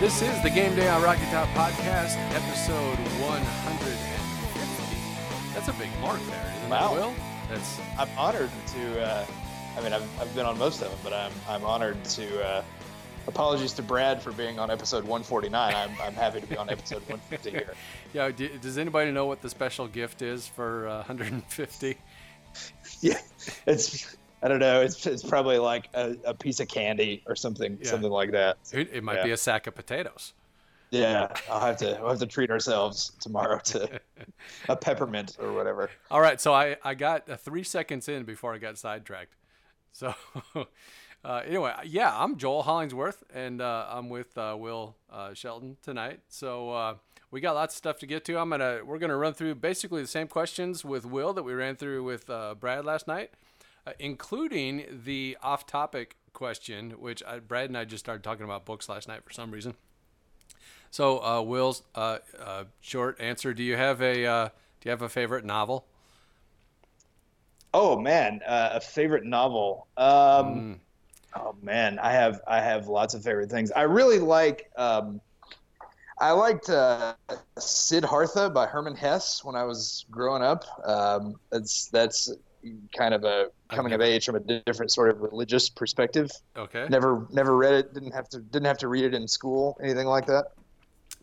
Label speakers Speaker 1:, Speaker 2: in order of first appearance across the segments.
Speaker 1: This is the Game Day on Rocky Top podcast, episode 150. That's a big mark there, isn't
Speaker 2: Wow.
Speaker 1: it, Will? That's
Speaker 2: I'm honored to. Uh, I mean, I've, I've been on most of them, but I'm I'm honored to. Uh, apologies to Brad for being on episode 149. I'm I'm happy to be on episode 150 here.
Speaker 1: yeah. d does anybody know what the special gift is for uh, 150?
Speaker 2: Yeah, it's. I don't know. It's it's probably like a, a piece of candy or something
Speaker 1: Yeah.
Speaker 2: something like that.
Speaker 1: It, it might
Speaker 2: Yeah.
Speaker 1: be a sack of potatoes.
Speaker 2: Yeah, I'll have to we'll have to treat ourselves tomorrow to a peppermint or whatever.
Speaker 1: All right, so I, I got uh, three seconds in before I got sidetracked. So uh, anyway, yeah, I'm Joel Hollingsworth, and uh, I'm with uh, Will uh, Shelton tonight. So uh, we got lots of stuff to get to. I'm gonna we're gonna run through basically the same questions with Will that we ran through with uh, Brad last night, uh, including the off-topic question, which I, Brad and I just started talking about books last night for some reason. So, uh, Will's uh, uh, short answer: Do you have a uh, do you have a favorite novel?
Speaker 2: Oh man, uh, a favorite novel. Um,
Speaker 1: Mm.
Speaker 2: Oh man, I have I have lots of favorite things. I really like um, I liked uh, Siddhartha by Herman Hesse when I was growing up. Um, that's that's kind of a coming of age from a different sort of religious perspective.
Speaker 1: Okay.
Speaker 2: Never never read it. Didn't have to didn't have to read it in school. Anything like that.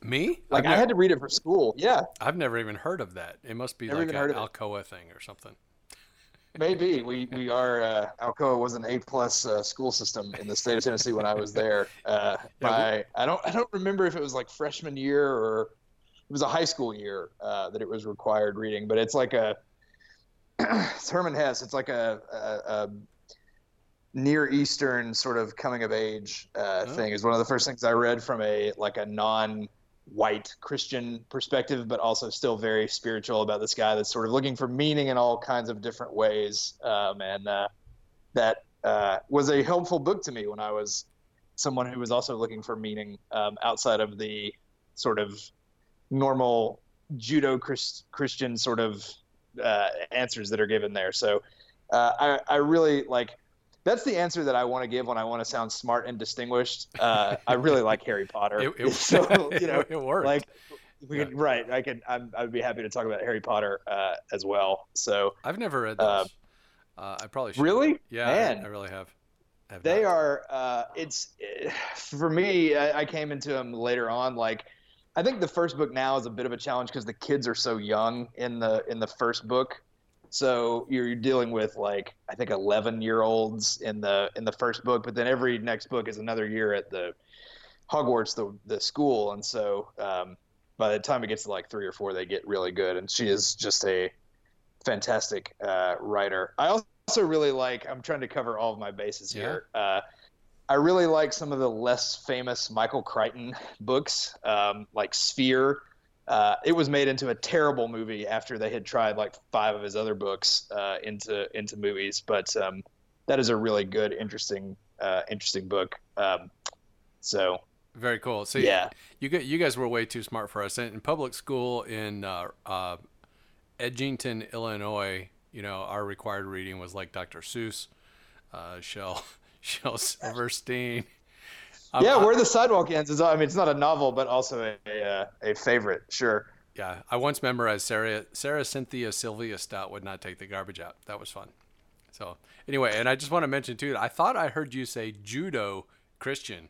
Speaker 1: Me?
Speaker 2: Like
Speaker 1: I've,
Speaker 2: I had to read it for school. Yeah,
Speaker 1: I've never even heard of that. It must be
Speaker 2: Never
Speaker 1: like an
Speaker 2: it.
Speaker 1: Alcoa thing or something.
Speaker 2: maybe we we are. Uh, Alcoa was an A plus uh, school system in the state of Tennessee when I was there. Uh,
Speaker 1: Yeah, we-
Speaker 2: my I don't I don't remember if it was like freshman year or it was a high school year uh, that it was required reading, but it's like a Herman Hesse. It's like a, a, a Near Eastern sort of coming of age uh,
Speaker 1: Oh.
Speaker 2: thing. Is one of the first things I read from a like a non white Christian perspective, but also still very spiritual about this guy that's sort of looking for meaning in all kinds of different ways. Um, and uh, that uh, was a helpful book to me when I was someone who was also looking for meaning um, outside of the sort of normal judo Christian sort of uh, answers that are given there. So uh, I, I really like. That's the answer that I want to give when I want to sound smart and distinguished. Uh, I really like Harry Potter.
Speaker 1: It, it,
Speaker 2: so you know,
Speaker 1: it worked.
Speaker 2: like we
Speaker 1: Yeah.
Speaker 2: could right i could I'm, i'd be happy to talk about harry potter uh, as well so
Speaker 1: I've never read those.
Speaker 2: uh,
Speaker 1: uh, I probably should.
Speaker 2: really
Speaker 1: Yeah,
Speaker 2: man
Speaker 1: I, I really have. have
Speaker 2: they
Speaker 1: not.
Speaker 2: are uh, it's for me I, I came into them later on like i think the first book now is a bit of a challenge because the kids are so young in the in the first book. So you're dealing with like i think 11 year olds in the in the first book but then every next book is another year at the hogwarts the the school. And so um, by the time it gets to like three or four they get really good. And she is just a fantastic uh, writer. I also really like i'm trying to cover all of my bases
Speaker 1: Yeah.
Speaker 2: here uh, I really like some of the less famous Michael Crichton books, um, like Sphere. Uh, it was made into a terrible movie after they had tried like five of his other books uh, into into movies, but um, that is a really good, interesting, uh, interesting book. Um, so
Speaker 1: very cool. So
Speaker 2: yeah,
Speaker 1: you get you guys were way too smart for us. In public school in uh, uh, Edgington, Illinois, you know, our required reading was like Dr. Seuss, uh, Shel Silverstein. Um,
Speaker 2: yeah, where the sidewalk ends is. I mean, it's not a novel, but also a a, uh, a favorite. Sure.
Speaker 1: Yeah, I once memorized Sarah Sarah Cynthia Sylvia Stout would not take the garbage out. That was fun. So anyway, and I just want to mention too, I thought I heard you say judo Christian,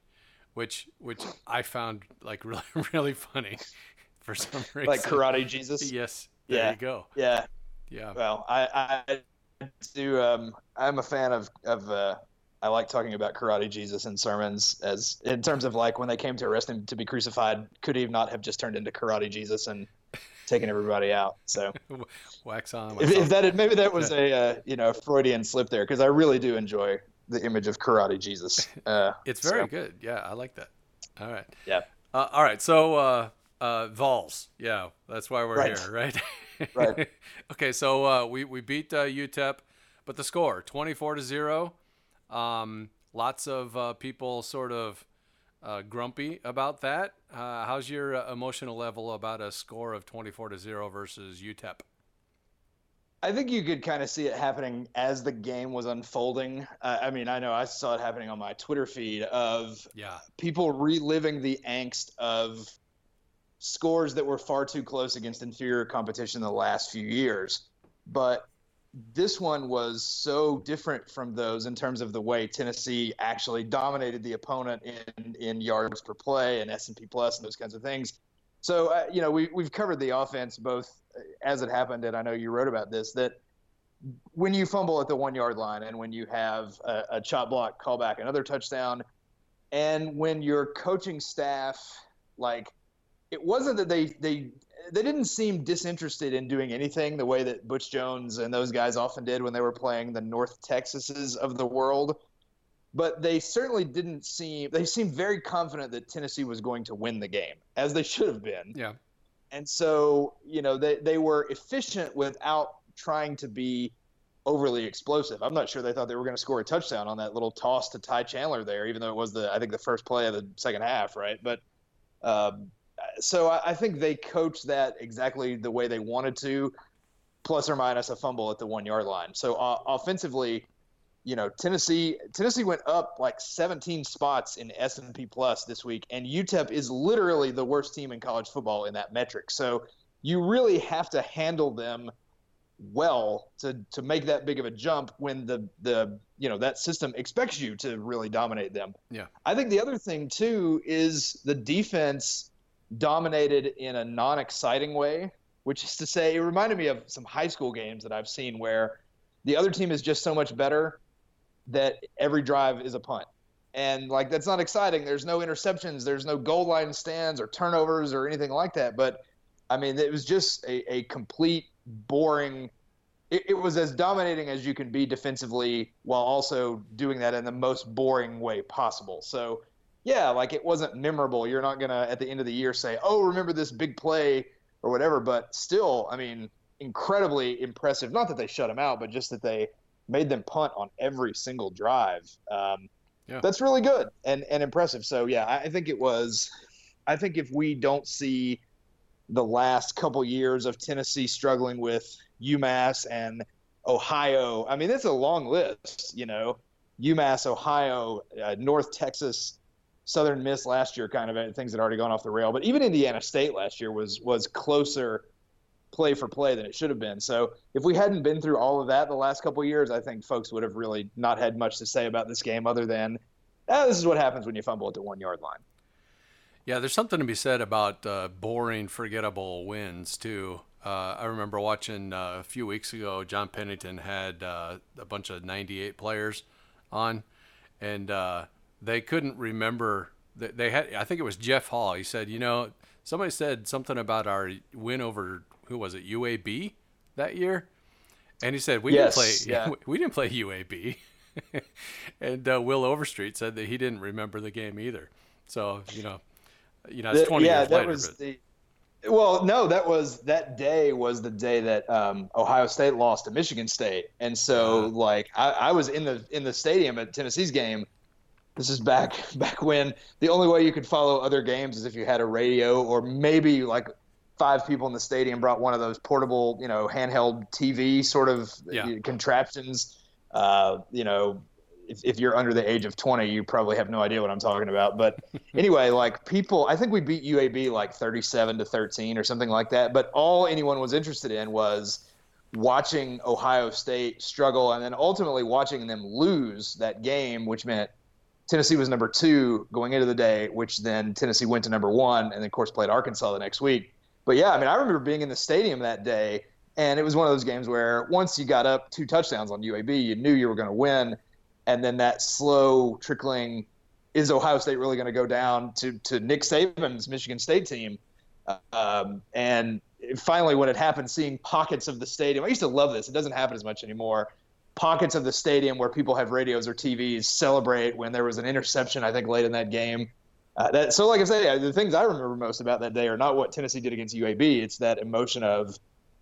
Speaker 1: which which I found like really really funny for some reason.
Speaker 2: Like Karate Jesus.
Speaker 1: Yes. There
Speaker 2: Yeah.
Speaker 1: you go.
Speaker 2: Yeah.
Speaker 1: Yeah.
Speaker 2: Well, I, I do. Um, I'm a fan of of. Uh, I like talking about karate Jesus in sermons, as in terms of like when they came to arrest him to be crucified, could he not have just turned into karate Jesus and taken everybody out? So
Speaker 1: Wax on.
Speaker 2: if,
Speaker 1: wax
Speaker 2: if
Speaker 1: off.
Speaker 2: that had, maybe that was a uh, you know Freudian slip there because I really do enjoy the image of karate Jesus. Uh,
Speaker 1: It's very
Speaker 2: so,
Speaker 1: good. Yeah, I like that. All right.
Speaker 2: Yeah.
Speaker 1: Uh, all right. So uh, uh, Vols. Yeah, that's why we're
Speaker 2: Right.
Speaker 1: here, right?
Speaker 2: Right.
Speaker 1: okay. So uh, we we beat uh, UTEP, but the score twenty four to zero. Um, lots of uh, people sort of uh, grumpy about that. Uh, how's your uh, emotional level about a score of twenty four to zero versus UTEP?
Speaker 2: I think you could kind of see it happening as the game was unfolding. Uh, I mean, I know I saw it happening on my Twitter feed of
Speaker 1: yeah.
Speaker 2: people reliving the angst of scores that were far too close against inferior competition in the last few years. But this one was so different from those in terms of the way Tennessee actually dominated the opponent in, in yards per play and S&P plus and those kinds of things. So, uh, you know, we, we've covered the offense both as it happened, and I know you wrote about this, that when you fumble at the one yard line and when you have a, a chop block callback, another touchdown, and when your coaching staff, like, it wasn't that they, they, they didn't seem disinterested in doing anything the way that Butch Jones and those guys often did when they were playing the North Texases of the world. But they certainly didn't seem, they seemed very confident that Tennessee was going to win the game, as they should have been.
Speaker 1: Yeah
Speaker 2: and so you know they they were efficient without trying to be overly explosive. I'm not sure they thought they were going to score a touchdown on that little toss to Ty Chandler there, even though it was the I think the first play of the second half, right? But um, so I, I think they coached that exactly the way they wanted to, plus or minus a fumble at the one yard line. So uh, offensively, you know Tennessee Tennessee went up like 17 spots in S&P Plus this week, and UTEP is literally the worst team in college football in that metric. So you really have to handle them well to to make that big of a jump when the the you know that system expects you to really dominate them.
Speaker 1: Yeah.
Speaker 2: I think the other thing too is the defense dominated in a non-exciting way, which is to say it reminded me of some high school games that I've seen where the other team is just so much better that every drive is a punt. And like that's not exciting. There's no interceptions, there's no goal line stands or turnovers or anything like that. But I mean, it was just a, a complete boring. It, it was as dominating as you can be defensively while also doing that in the most boring way possible. So, yeah, like it wasn't memorable. You're not gonna at the end of the year say, "Oh, remember this big play" or whatever. But still, I mean, incredibly impressive. Not that they shut him out, but just that they made them punt on every single drive. Um, yeah. That's really good and, and impressive. So yeah, I think it was. I think if we don't see the last couple years of Tennessee struggling with UMass and Ohio, I mean it's a long list. You know, UMass, Ohio, uh, North Texas, Southern Miss last year, kind of things that already gone off the rail. But even Indiana State last year was was closer play for play than it should have been. So if we hadn't been through all of that the last couple years, I think folks would have really not had much to say about this game other than ah, this is what happens when you fumble at the one yard line.
Speaker 1: Yeah, there's something to be said about uh, boring, forgettable wins too. Uh, I remember watching uh, a few weeks ago. John Pennington had uh, a bunch of '98 players on, and uh, they couldn't remember. That they had. I think it was Jeff Hall. He said, "You know, somebody said something about our win over who was it UAB that year, and he said we
Speaker 2: yes,
Speaker 1: didn't play yeah. we didn't play UAB, and uh, Will Overstreet said that he didn't remember the game either. So you know, you know, it's the, twenty
Speaker 2: yeah,
Speaker 1: years
Speaker 2: that
Speaker 1: later.
Speaker 2: Was
Speaker 1: but...
Speaker 2: the, well, no, that was that day was the day that um, Ohio State lost to Michigan State, and so uh, like I, I was in the in the stadium at Tennessee's game. This is back back when the only way you could follow other games is if you had a radio or maybe like five people in the stadium brought one of those portable, you know, handheld TV sort of yeah. contraptions. Uh, you know, if, if, you're under the age of 20, you probably have no idea what I'm talking about. But anyway, like people, I think we beat UAB like 37 to 13 or something like that. But all anyone was interested in was watching Ohio State struggle and then ultimately watching them lose that game, which meant Tennessee was number two going into the day, which then Tennessee went to number one, and then of course played Arkansas the next week but yeah, I mean, I remember being in the stadium that day, and it was one of those games where once you got up two touchdowns on UAB, you knew you were going to win, and then that slow trickling. Is Ohio State really going to go down to, to Nick Saban's Michigan State team? Um, and finally, when it happened, seeing pockets of the stadium, I used to love this. It doesn't happen as much anymore. Pockets of the stadium where people have radios or TVs celebrate when there was an interception, I think, late in that game uh, that, so, like I say, the things I remember most about that day are not what Tennessee did against UAB. It's that emotion of,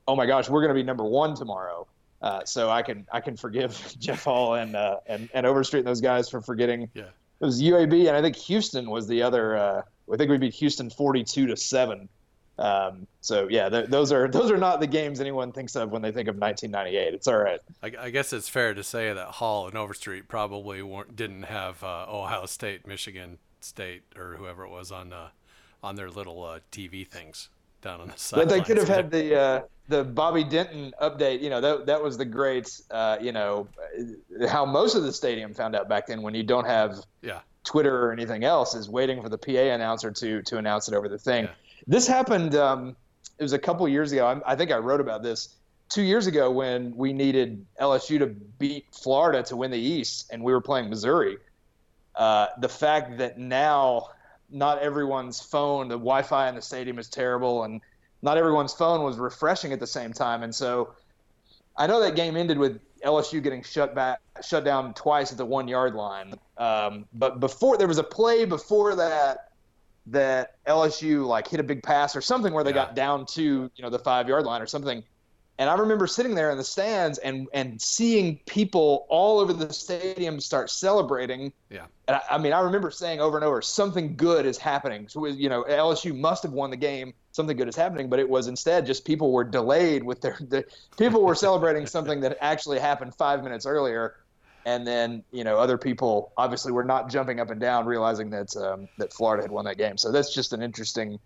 Speaker 2: oh my gosh, we're going to be number one tomorrow. Uh, so I can I can forgive Jeff Hall and uh, and and Overstreet and those guys for forgetting.
Speaker 1: Yeah.
Speaker 2: It was UAB and I think Houston was the other. Uh, I think we beat Houston forty-two to seven Um, so yeah, th- those are those are not the games anyone thinks of when they think of 1998. It's all right.
Speaker 1: I, I guess it's fair to say that Hall and Overstreet probably weren't, didn't have uh, Ohio State, Michigan State, or whoever it was on uh, on their little uh, TV things down on the side.
Speaker 2: But they could have had the uh, the Bobby Denton update. You know that that was the great. Uh, you know how most of the stadium found out back then when you don't have
Speaker 1: yeah.
Speaker 2: Twitter or anything else is waiting for the PA announcer to to announce it over the thing.
Speaker 1: Yeah.
Speaker 2: This happened. Um, it was a couple years ago. I, I think I wrote about this two years ago when we needed LSU to beat Florida to win the East, and we were playing Missouri. Uh, the fact that now not everyone's phone, the Wi-Fi in the stadium is terrible, and not everyone's phone was refreshing at the same time, and so I know that game ended with LSU getting shut back, shut down twice at the one yard line. Um, but before there was a play before that that LSU like hit a big pass or something where they
Speaker 1: Yeah.
Speaker 2: got down to you know the five yard line or something. And I remember sitting there in the stands and and seeing people all over the stadium start celebrating.
Speaker 1: Yeah.
Speaker 2: And I, I mean, I remember saying over and over, something good is happening. So you know, LSU must have won the game. Something good is happening, but it was instead just people were delayed with their. The, people were celebrating something that actually happened five minutes earlier, and then you know other people obviously were not jumping up and down, realizing that um, that Florida had won that game. So that's just an interesting.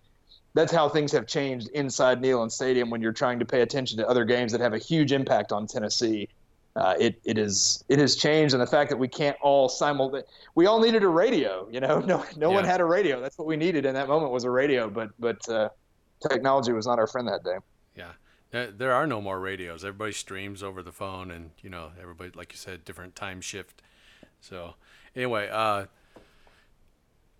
Speaker 2: That's how things have changed inside Neyland Stadium when you're trying to pay attention to other games that have a huge impact on Tennessee. Uh, it it is it has changed, and the fact that we can't all simul we all needed a radio. You know, no no one had a radio. That's what we needed in that moment was a radio. But but uh, technology was not our friend that day.
Speaker 1: Yeah. There, there are no more radios. Everybody streams over the phone, and you know, everybody, like you said, different time shift. So, anyway, uh,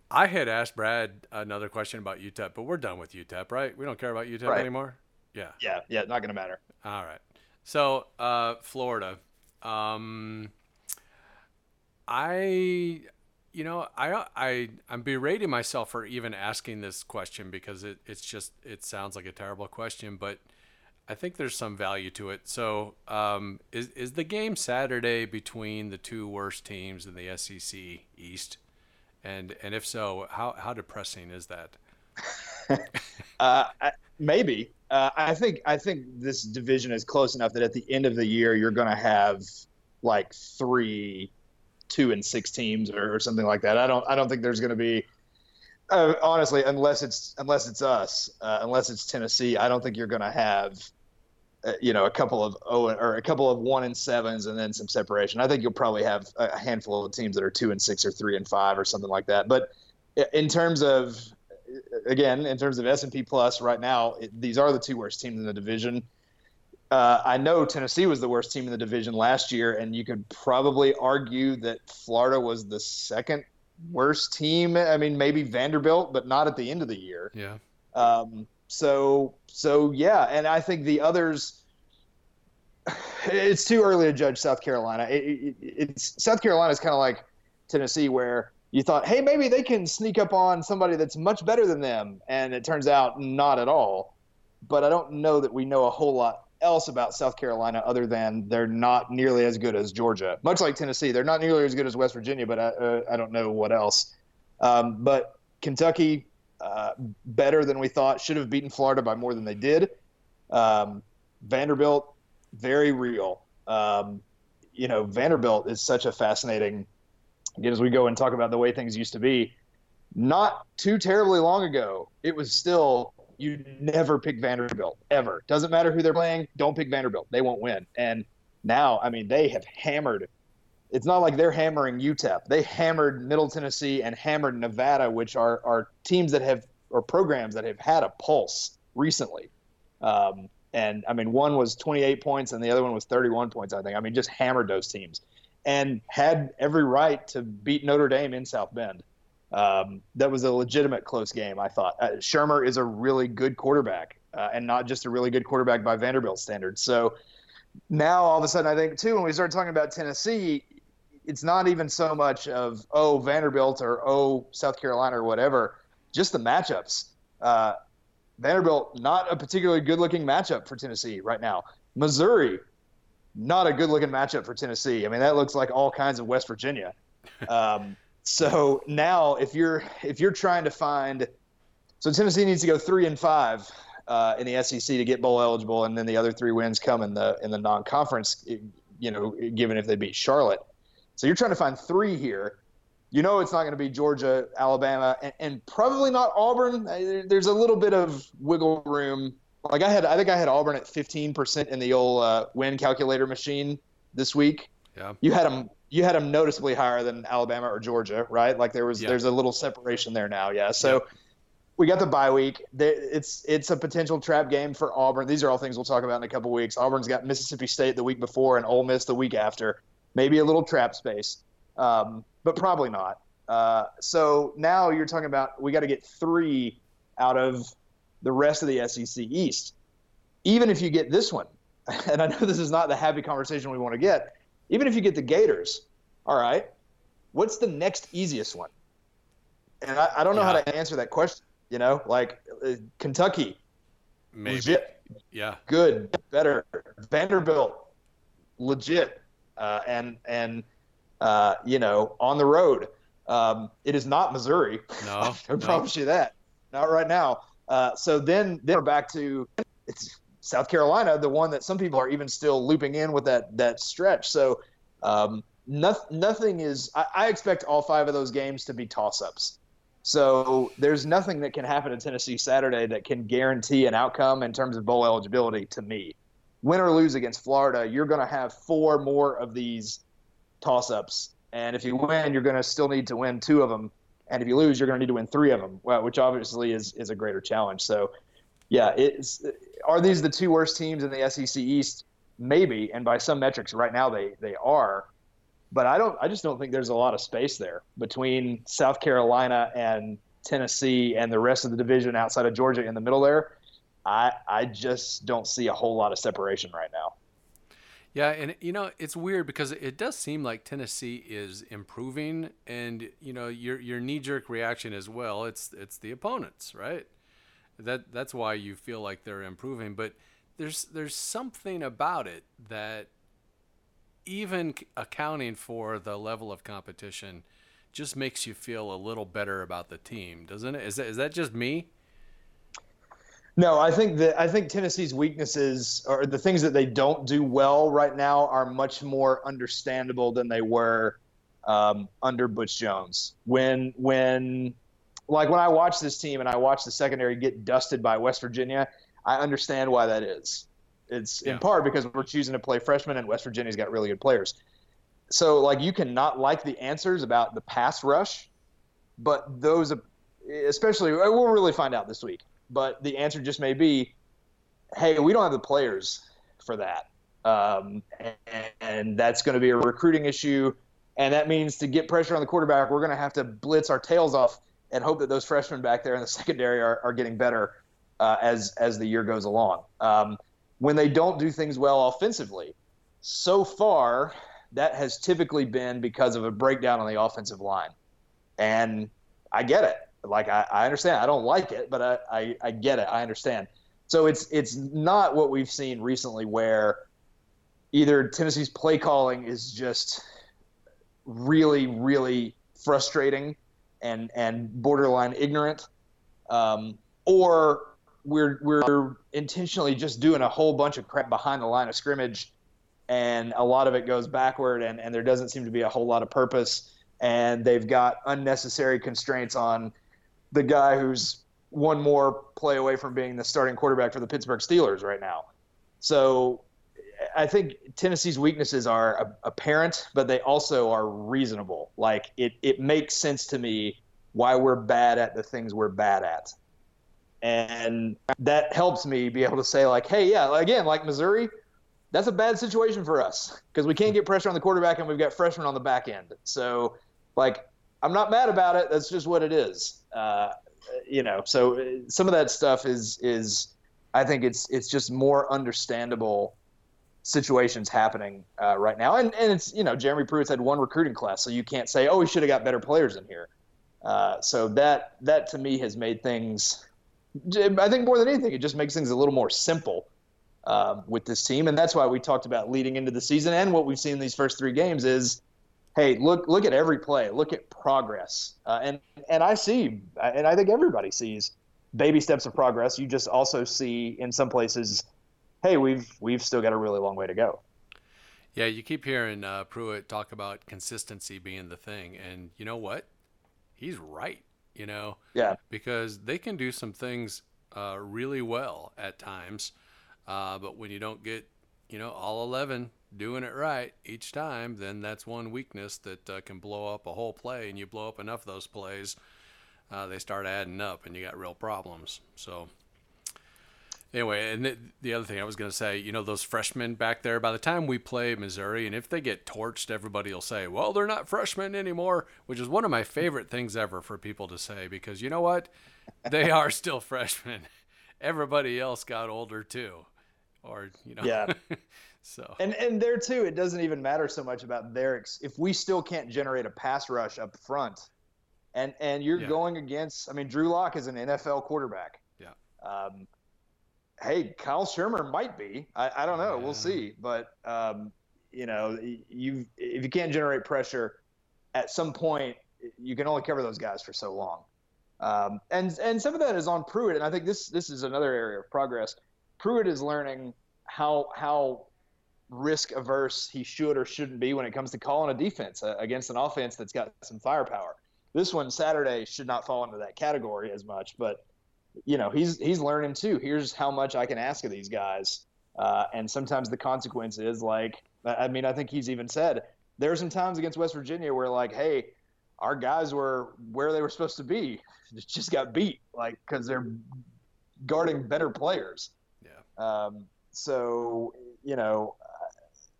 Speaker 1: I had asked Brad another question about UTEP, but we're done with UTEP, right? We don't care about UTEP
Speaker 2: Right.
Speaker 1: anymore. Yeah.
Speaker 2: Yeah, yeah, not going to matter.
Speaker 1: All right. So, uh, Florida. Um, I, you know, I, I, I'm berating myself for even asking this question because it, it's just, it sounds like a terrible question, but I think there's some value to it. So, um, is, is the game Saturday between the two worst teams in the SEC East? And, and if so, how, how depressing is that?
Speaker 2: Uh, maybe. Uh, I think I think this division is close enough that at the end of the year you're going to have like three, two and six teams or, or something like that. I don't I don't think there's going to be. Uh, honestly, unless it's unless it's us, uh, unless it's Tennessee, I don't think you're going to have, you know, a couple of oh or a couple of one and sevens and then some separation. I think you'll probably have a handful of teams that are two and six or three and five or something like that. But in terms of again, in terms of S and P plus right now, it, these are the two worst teams in the division. Uh, I know Tennessee was the worst team in the division last year, and you could probably argue that Florida was the second worst team. I mean, maybe Vanderbilt, but not at the end of the year.
Speaker 1: Yeah.
Speaker 2: Um, so, so yeah, and I think the others. It's too early to judge South Carolina. It, it, it's South Carolina is kind of like Tennessee, where you thought, hey, maybe they can sneak up on somebody that's much better than them, and it turns out not at all. But I don't know that we know a whole lot else about South Carolina other than they're not nearly as good as Georgia. Much like Tennessee, they're not nearly as good as West Virginia, but I, uh, I don't know what else. Um, but Kentucky, uh, better than we thought, should have beaten Florida by more than they did. Um, Vanderbilt, very real. Um, you know, Vanderbilt is such a fascinating. Again, as we go and talk about the way things used to be, not too terribly long ago, it was still you never pick Vanderbilt ever. Doesn't matter who they're playing, don't pick Vanderbilt. They won't win. And now, I mean, they have hammered. It's not like they're hammering UTEP. They hammered Middle Tennessee and hammered Nevada, which are are teams that have or programs that have had a pulse recently. Um, and I mean, one was 28 points and the other one was 31 points. I think. I mean, just hammered those teams and had every right to beat Notre Dame in South Bend. Um, that was a legitimate close game, I thought. Uh, Shurmur is a really good quarterback, uh, and not just a really good quarterback by Vanderbilt standards. So now all of a sudden, I think too, when we start talking about Tennessee, it's not even so much of oh Vanderbilt or oh South Carolina or whatever, just the matchups. Uh, Vanderbilt, not a particularly good-looking matchup for Tennessee right now. Missouri, not a good-looking matchup for Tennessee. I mean, that looks like all kinds of West Virginia. Um, so now, if you're if you're trying to find So Tennessee needs to go three and five uh, in the SEC to get bowl eligible, and then the other three wins come in the in the non-conference. You know, given if they beat Charlotte, so you're trying to find three here. You know, it's not going to be Georgia, Alabama, and, and probably not Auburn. There's a little bit of wiggle room. Like I had, I think I had Auburn at 15% in the old uh, win calculator machine this week.
Speaker 1: Yeah.
Speaker 2: You had them. You had them noticeably higher than Alabama or Georgia, right? Like there was, yeah. there's a little separation there now. Yeah. So. Yeah we got the bye week. It's it's a potential trap game for Auburn. These are all things we'll talk about in a couple weeks. Auburn's got Mississippi State the week before and Ole Miss the week after. Maybe a little trap space, um, but probably not. Uh, so now you're talking about we got to get three out of the rest of the SEC East. Even if you get this one, and I know this is not the happy conversation we want to get. Even if you get the Gators, all right, what's the next easiest one? And I, I don't know yeah. how to answer that question you know, like uh, Kentucky,
Speaker 1: Maybe.
Speaker 2: legit,
Speaker 1: yeah,
Speaker 2: good, better. Vanderbilt, legit, uh, and and uh, you know, on the road. Um, it is not Missouri.
Speaker 1: No,
Speaker 2: I no. promise you that. Not right now. Uh, so then, then we're back to it's South Carolina, the one that some people are even still looping in with that that stretch. So um, nothing, nothing is. I, I, expect all five of those games to be toss ups. So there's nothing that can happen in Tennessee Saturday that can guarantee an outcome in terms of bowl eligibility to me. Win or lose against Florida, you're going to have four more of these toss ups. And if you win, you're going to still need to win two of them. And if you lose, you're going to need to win three of them, which obviously is, is a greater challenge. So, yeah, it's, are these the two worst teams in the SEC East? Maybe. And by some metrics, right now they, they are but I don't. I just don't think there's a lot of space there between South Carolina and Tennessee and the rest of the division outside of Georgia in the middle there. I I just don't see a whole lot of separation right now.
Speaker 1: Yeah, and you know it's weird because it does seem like Tennessee is improving, and you know your your knee jerk reaction as well. It's it's the opponents, right? That that's why you feel like they're improving, but there's there's something about it that even accounting for the level of competition just makes you feel a little better about the team, doesn't it? Is that, is that just me?
Speaker 2: No, I think that I think Tennessee's weaknesses or the things that they don't do well right now are much more understandable than they were um, under Butch Jones. When when like when I watch this team and I watch the secondary get dusted by West Virginia, I understand why that is. It's yeah. in part because we're choosing to play freshmen, and West Virginia's got really good players. So, like, you cannot like the answers about the pass rush, but those, especially, we'll really find out this week. But the answer just may be, hey, we don't have the players for that, um, and, and that's going to be a recruiting issue. And that means to get pressure on the quarterback, we're going to have to blitz our tails off and hope that those freshmen back there in the secondary are, are getting better uh, as as the year goes along. Um, when they don't do things well offensively. So far, that has typically been because of a breakdown on the offensive line. And I get it. Like I, I understand. I don't like it, but I, I, I get it. I understand. So it's it's not what we've seen recently where either Tennessee's play calling is just really, really frustrating and and borderline ignorant, um, or we're we're intentionally just doing a whole bunch of crap behind the line of scrimmage, and a lot of it goes backward, and, and there doesn't seem to be a whole lot of purpose, and they've got unnecessary constraints on the guy who's one more play away from being the starting quarterback for the Pittsburgh Steelers right now. So I think Tennessee's weaknesses are apparent, but they also are reasonable. Like it, it makes sense to me why we're bad at the things we're bad at and that helps me be able to say like, hey, yeah, again, like Missouri, that's a bad situation for us because we can't get pressure on the quarterback and we've got freshmen on the back end. So, like, I'm not mad about it. That's just what it is. Uh, you know, so uh, some of that stuff is is I think it's it's just more understandable situations happening uh, right now. And and it's you know Jeremy Pruitt's had one recruiting class, so you can't say oh we should have got better players in here. Uh, so that that to me has made things I think more than anything, it just makes things a little more simple uh, with this team, and that's why we talked about leading into the season and what we've seen in these first three games is, hey, look look at every play, look at progress, uh, and and I see, and I think everybody sees baby steps of progress. You just also see in some places, hey, we've we've still got a really long way to go.
Speaker 1: Yeah, you keep hearing uh, Pruitt talk about consistency being the thing, and you know what? He's right. You know,
Speaker 2: yeah,
Speaker 1: because they can do some things uh, really well at times, uh, but when you don't get, you know, all eleven doing it right each time, then that's one weakness that uh, can blow up a whole play, and you blow up enough of those plays uh, they start adding up and you got real problems. So anyway, and the, the other thing I was going to say, you know, those freshmen back there, by the time we play Missouri, and if they get torched, everybody will say, well, they're not freshmen anymore, which is one of my favorite things ever for people to say because you know what? They are still freshmen. Everybody else got older too. Or, you know.
Speaker 2: Yeah.
Speaker 1: so.
Speaker 2: And and there too, it doesn't even matter so much about their ex- if we still can't generate a pass rush up front and and you're yeah. going against. I mean, Drew Lock is an NFL quarterback.
Speaker 1: Yeah.
Speaker 2: Um, hey, Kyle Shurmur might be. I, I don't know. Yeah. We'll see. But um, you know, you if you can't generate pressure, at some point you can only cover those guys for so long. Um, and and some of that is on Pruitt, and I think this this is another area of progress. Pruitt is learning how how risk averse he should or shouldn't be when it comes to calling a defense uh, against an offense that's got some firepower. This one Saturday should not fall into that category as much, but you know he's he's learning too. Here's how much I can ask of these guys, uh, and sometimes the consequence is like I mean I think he's even said there are some times against West Virginia where like hey our guys were where they were supposed to be just got beat like because they're guarding better players.
Speaker 1: Yeah.
Speaker 2: Um, so you know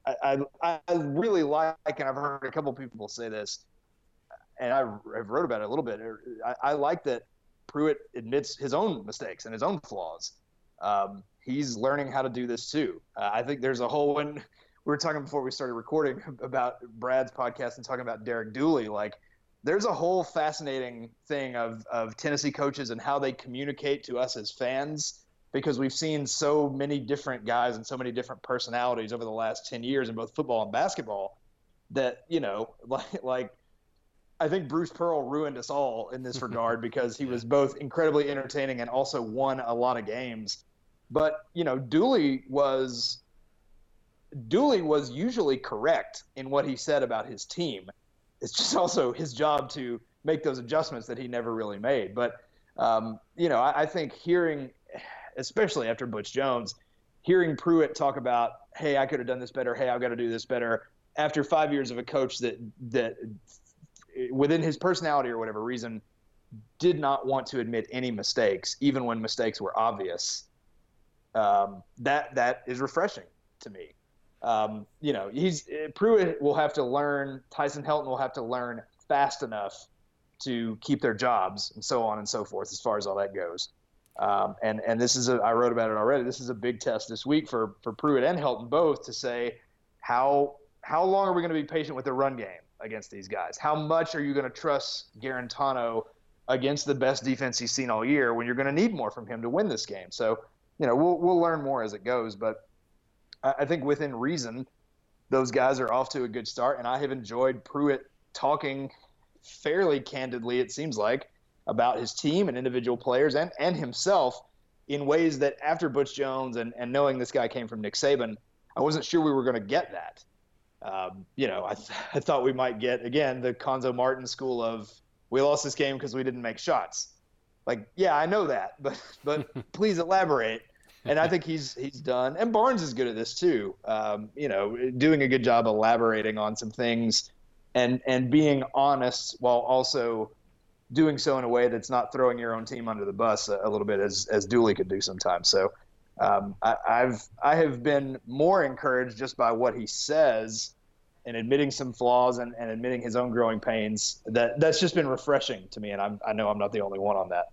Speaker 2: I, I, I really like and I've heard a couple people say this and I, have wrote about it a little bit. I, I, like that Pruitt admits his own mistakes and his own flaws. Um, he's learning how to do this too. Uh, I think there's a whole when we were talking before we started recording about Brad's podcast and talking about Derek Dooley. Like, there's a whole fascinating thing of of Tennessee coaches and how they communicate to us as fans because we've seen so many different guys and so many different personalities over the last 10 years in both football and basketball that you know like like I think Bruce Pearl ruined us all in this regard because he was both incredibly entertaining and also won a lot of games. But you know, Dooley was Dooley was usually correct in what he said about his team. It's just also his job to make those adjustments that he never really made. But um, you know, I, I think hearing, especially after Butch Jones, hearing Pruitt talk about, "Hey, I could have done this better. Hey, I've got to do this better." After five years of a coach that that within his personality or whatever reason, did not want to admit any mistakes, even when mistakes were obvious. Um, that that is refreshing to me. Um, you know, he's Pruitt will have to learn. Tyson Helton will have to learn fast enough to keep their jobs, and so on and so forth, as far as all that goes. Um, and and this is a I wrote about it already. This is a big test this week for for Pruitt and Helton both to say how how long are we going to be patient with the run game? against these guys? How much are you going to trust Guarantano against the best defense he's seen all year when you're going to need more from him to win this game? So, you know, we'll we'll learn more as it goes, but I think within reason, those guys are off to a good start, and I have enjoyed Pruitt talking fairly candidly. It seems like about his team and individual players and and himself in ways that after Butch Jones and, and knowing this guy came from Nick Saban, I wasn't sure we were going to get that um, you know, I, th- I thought we might get again the Cuonzo Martin school of we lost this game because we didn't make shots. Like, yeah, I know that, but but please elaborate. And I think he's he's done. And Barnes is good at this too. Um, you know, doing a good job elaborating on some things, and and being honest while also doing so in a way that's not throwing your own team under the bus a, a little bit as as Dooley could do sometimes. So um, I, have I have been more encouraged just by what he says and admitting some flaws and, and admitting his own growing pains. That that's just been refreshing to me, and I'm, I know I'm not the only one on that.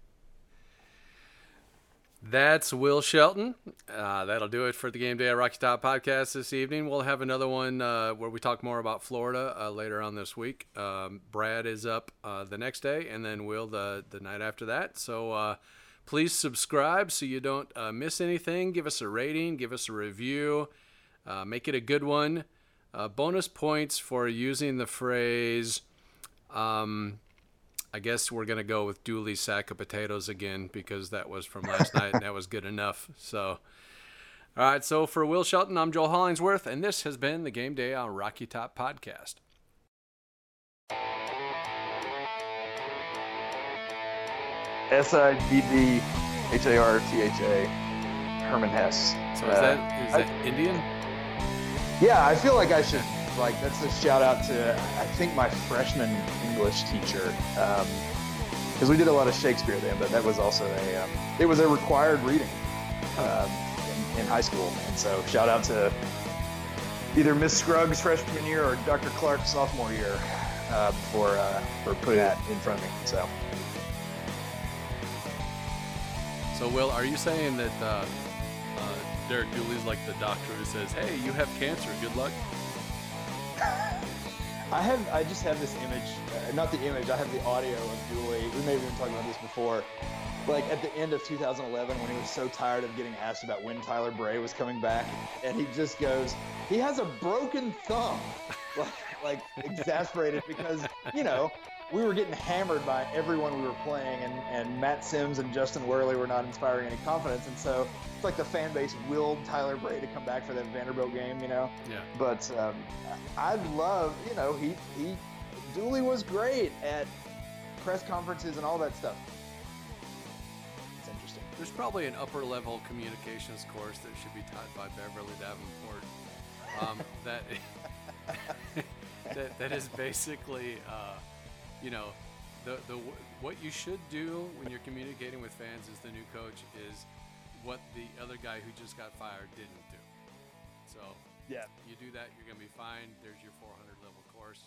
Speaker 1: That's Will Shelton. Uh, that'll do it for the Game Day at Rocky Top podcast this evening. We'll have another one uh, where we talk more about Florida uh, later on this week. Um, Brad is up uh, the next day, and then Will the the night after that. So uh, Please subscribe so you don't uh, miss anything. Give us a rating, give us a review, make it a good one. Bonus points for using the phrase, um, I guess we're gonna go with Dooley's sack of potatoes again because that was from last night and that was good enough. So, all right. So for Will Shelton, I'm Joel Hollingsworth, and this has been the Game Day on Rocky Top podcast.
Speaker 2: S I D D H A R T H A Herman Hess.
Speaker 1: So is that uh, is
Speaker 2: I-
Speaker 1: that Indian?
Speaker 2: Yeah, I feel like I should like that's a shout out to I think my freshman English teacher because we did a lot of Shakespeare then, but that was also a um, it was a required reading um, in, in high school, and so shout out to either Miss Scruggs freshman year or Dr. Clark sophomore year uh, for uh, for putting that in front of me. So
Speaker 1: So Will, are you saying that uh, uh, Derek Dooley's like the doctor who says, "Hey, you have cancer. Good luck."
Speaker 2: I have I just have this image, uh, not the image. I have the audio of Dooley. We may have even talked about this before. Like at the end of 2011, when he was so tired of getting asked about when Tyler Bray was coming back, and he just goes, "He has a broken thumb," like, like exasperated because you know we were getting hammered by everyone we were playing, and, and Matt Simms and Justin Worley were not inspiring any confidence, and so it's like the fan base willed Tyler Bray to come back for that Vanderbilt game, you know.
Speaker 1: Yeah.
Speaker 2: But um, I love, you know, he he Dooley was great at press conferences and all that stuff. It's interesting.
Speaker 1: There's probably an upper level communications course that should be taught by Beverly Davenport. Um, that, that that is basically, uh, you know, the the what you should do when you're communicating with fans as the new coach is what the other guy who just got fired didn't do. So
Speaker 2: Yeah.
Speaker 1: you do that, you're gonna be fine. There's your 400 level course.